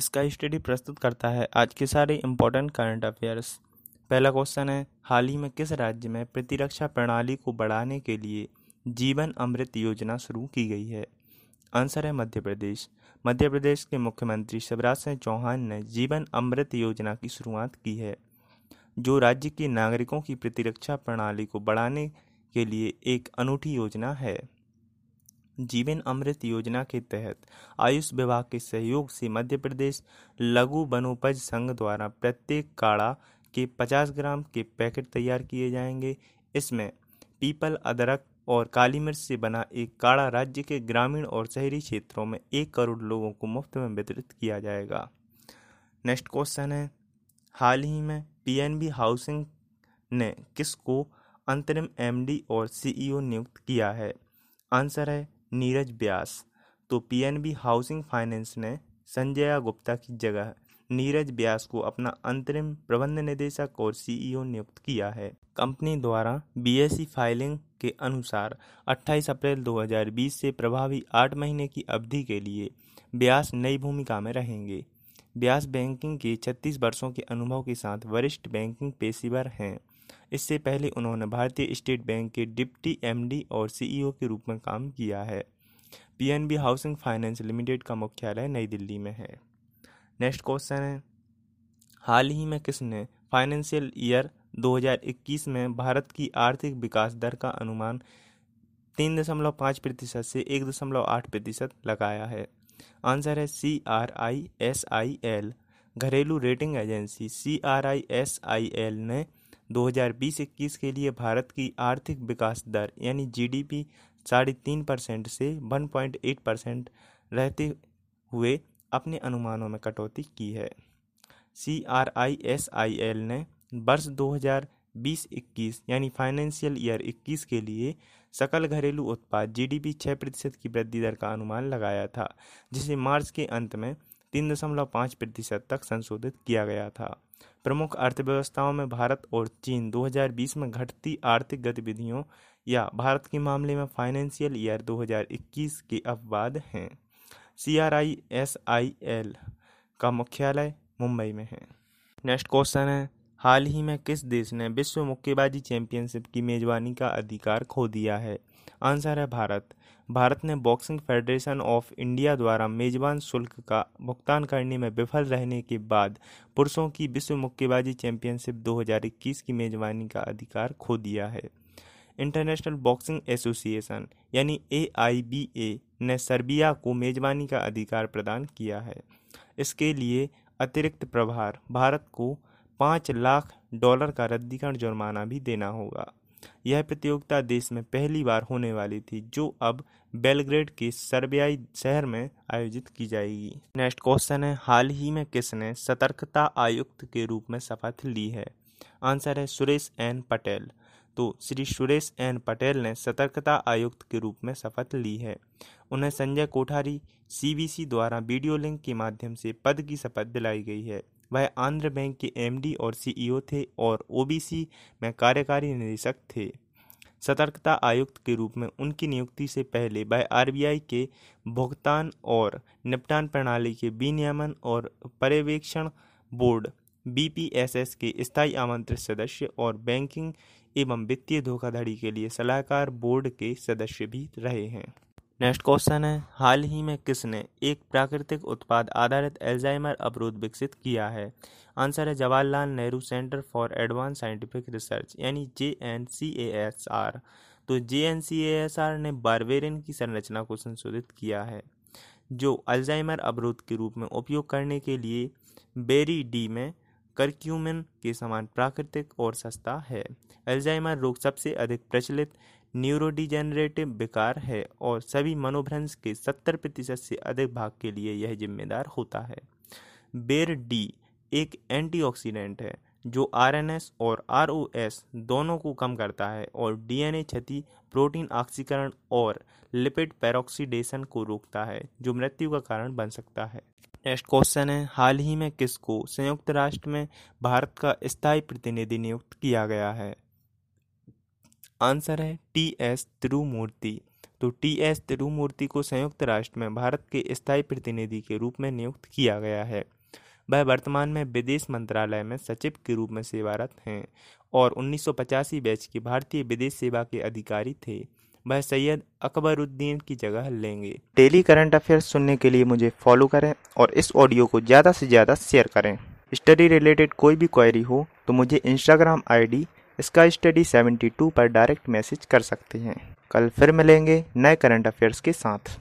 Sky study प्रस्तुत करता है आज के सारे इम्पोर्टेंट करंट अफेयर्स पहला क्वेश्चन है, हाल ही में किस राज्य में प्रतिरक्षा प्रणाली को बढ़ाने के लिए जीवन अमृत योजना शुरू की गई है? आंसर है मध्य प्रदेश। मध्य प्रदेश के मुख्यमंत्री शिवराज सिंह चौहान ने जीवन अमृत योजना की शुरुआत की है, जो राज्य के नागरिकों की प्रतिरक्षा प्रणाली को बढ़ाने के लिए एक अनूठी योजना है। जीवन अमृत योजना के तहत आयुष विभाग के सहयोग से मध्य प्रदेश लघु वनोपज संघ द्वारा प्रत्येक काढ़ा के 50 ग्राम के पैकेट तैयार किए जाएँगे। इसमें पीपल, अदरक और काली मिर्च से बना एक काढ़ा राज्य के ग्रामीण और शहरी क्षेत्रों में एक करोड़ लोगों को मुफ़्त में वितरित किया जाएगा। नेक्स्ट क्वेश्चन है, हाल ही में पीएनबी हाउसिंग ने किसको अंतरिम एमडी और सीईओ नियुक्त किया है? आंसर है नीरज व्यास तो पीएनबी हाउसिंग फाइनेंस ने संजया गुप्ता की जगह नीरज व्यास को अपना अंतरिम प्रबंध निदेशक और सीईओ नियुक्त किया है। कंपनी द्वारा बीएसई फाइलिंग के अनुसार 28 अप्रैल 2020 से प्रभावी आठ महीने की अवधि के लिए ब्यास नई भूमिका में रहेंगे। ब्यास बैंकिंग के 36 वर्षों के अनुभव के साथ वरिष्ठ बैंकिंग पेशेवर हैं। इससे पहले उन्होंने भारतीय स्टेट बैंक के डिप्टी एमडी और सीईओ के रूप में काम किया है। पीएनबी हाउसिंग फाइनेंस लिमिटेड का मुख्यालय नई दिल्ली में है। नेक्स्ट क्वेश्चन है, हाल ही में किसने फाइनेंशियल ईयर 2021 में भारत की आर्थिक विकास दर का अनुमान तीन दशमलव पाँच प्रतिशत से एक दशमलव आठ प्रतिशत लगाया है? आंसर है C R I S I L घरेलू rating agency C R I S I L ने 2020-21 के लिए भारत की आर्थिक विकास दर, यानी जीडीपी साढ़े तीन परसेंट से 1.8 परसेंट रहते हुए अपने अनुमानों में कटौती की है। C R I S I L ने वर्ष 2020-21 यानी फाइनेंशियल ईयर 21 के लिए सकल घरेलू उत्पाद जीडीपी छः प्रतिशत की वृद्धि दर का अनुमान लगाया था, जिसे मार्च के अंत में तीन दशमलव पाँच प्रतिशत तक संशोधित किया गया था। प्रमुख अर्थव्यवस्थाओं में भारत और चीन 2020 में घटती आर्थिक गतिविधियों या भारत के मामले में फाइनेंशियल ईयर 2021 के अपवाद हैं। C R I S I L का मुख्यालय मुंबई में है। नेक्स्ट क्वेश्चन है हाल ही में किस देश ने विश्व मुक्केबाजी चैंपियनशिप की मेजबानी का अधिकार खो दिया है? आंसर है भारत। भारत ने बॉक्सिंग फेडरेशन ऑफ़ इंडिया द्वारा मेजबान शुल्क का भुगतान करने में विफल रहने के बाद पुरुषों की विश्व मुक्केबाजी चैंपियनशिप 2021 की मेजबानी का अधिकार खो दिया है। इंटरनेशनल बॉक्सिंग एसोसिएशन यानी एआईबीए ने सर्बिया को मेजबानी का अधिकार प्रदान किया है। इसके लिए अतिरिक्त प्रभार, भारत को पाँच लाख डॉलर का रद्दीकरण जुर्माना भी देना होगा। यह प्रतियोगिता देश में पहली बार होने वाली थी, जो अब बेलग्रेड के सर्बियाई शहर में आयोजित की जाएगी। नेक्स्ट क्वेश्चन है, हाल ही में किसने सतर्कता आयुक्त के रूप में शपथ ली है? आंसर है सुरेश एन पटेल। तो श्री सुरेश एन पटेल ने सतर्कता आयुक्त के रूप में शपथ ली है। उन्हें संजय कोठारी सीबीसी द्वारा वीडियो लिंक के माध्यम से पद की शपथ दिलाई गई है। वह आंध्र बैंक के एमडी और सीईओ थे और ओबीसी में कार्यकारी निदेशक थे। सतर्कता आयुक्त के रूप में उनकी नियुक्ति से पहले वह आरबीआई के भुगतान और निपटान प्रणाली के विनियमन और पर्यवेक्षण बोर्ड बीपीएसएस के स्थायी आमंत्रित सदस्य और बैंकिंग एवं वित्तीय धोखाधड़ी के लिए सलाहकार बोर्ड के सदस्य भी रहे हैं। नेक्स्ट क्वेश्चन है, हाल ही में किसने एक प्राकृतिक उत्पाद आधारित एल्जाइमर अवरोध विकसित किया है? आंसर है Jawaharlal Nehru centre for advance scientific research, यानी J N C A S R. तो J N C A S R ने बारवेरिन की संरचना को संशोधित किया है, जो अल्जाइमर अवरोध के रूप में उपयोग करने के लिए बेरी डी में करक्यूमिन के समान प्राकृतिक और सस्ता है। अल्जाइमर रोग सबसे अधिक प्रचलित न्यूरोडिजेनरेटिव विकार है और सभी मनोभ्रंश के 70 प्रतिशत से अधिक भाग के लिए यह जिम्मेदार होता है। बेर डी, एक एंटीऑक्सीडेंट है, जो आरएनएस और आरओएस दोनों को कम करता है और डीएनए क्षति, प्रोटीन ऑक्सीकरण और लिपिड पेरोक्सीडेशन को रोकता है, जो मृत्यु का कारण बन सकता है। नेक्स्ट क्वेश्चन है, हाल ही में किसको संयुक्त राष्ट्र में भारत का स्थायी प्रतिनिधि नियुक्त किया गया है? आंसर है टी एस तिरुमूर्ति। तो टी एस तिरुमूर्ति को संयुक्त राष्ट्र में भारत के स्थायी प्रतिनिधि के रूप में नियुक्त किया गया है। वह वर्तमान में विदेश मंत्रालय में सचिव के रूप में सेवारत हैं और उन्नीस सौ पचासी बैच के भारतीय विदेश सेवा के अधिकारी थे। वह सैयद अकबरुद्दीन की जगह लेंगे। डेली करंट अफेयर्स सुनने के लिए मुझे फॉलो करें और इस ऑडियो को ज़्यादा से ज़्यादा शेयर करें। स्टडी रिलेटेड कोई भी क्वेरी हो तो मुझे इंस्टाग्राम आईडी इसका स्टडी 72 पर डायरेक्ट मैसेज कर सकते हैं। कल फिर मिलेंगे नए करंट अफेयर्स के साथ।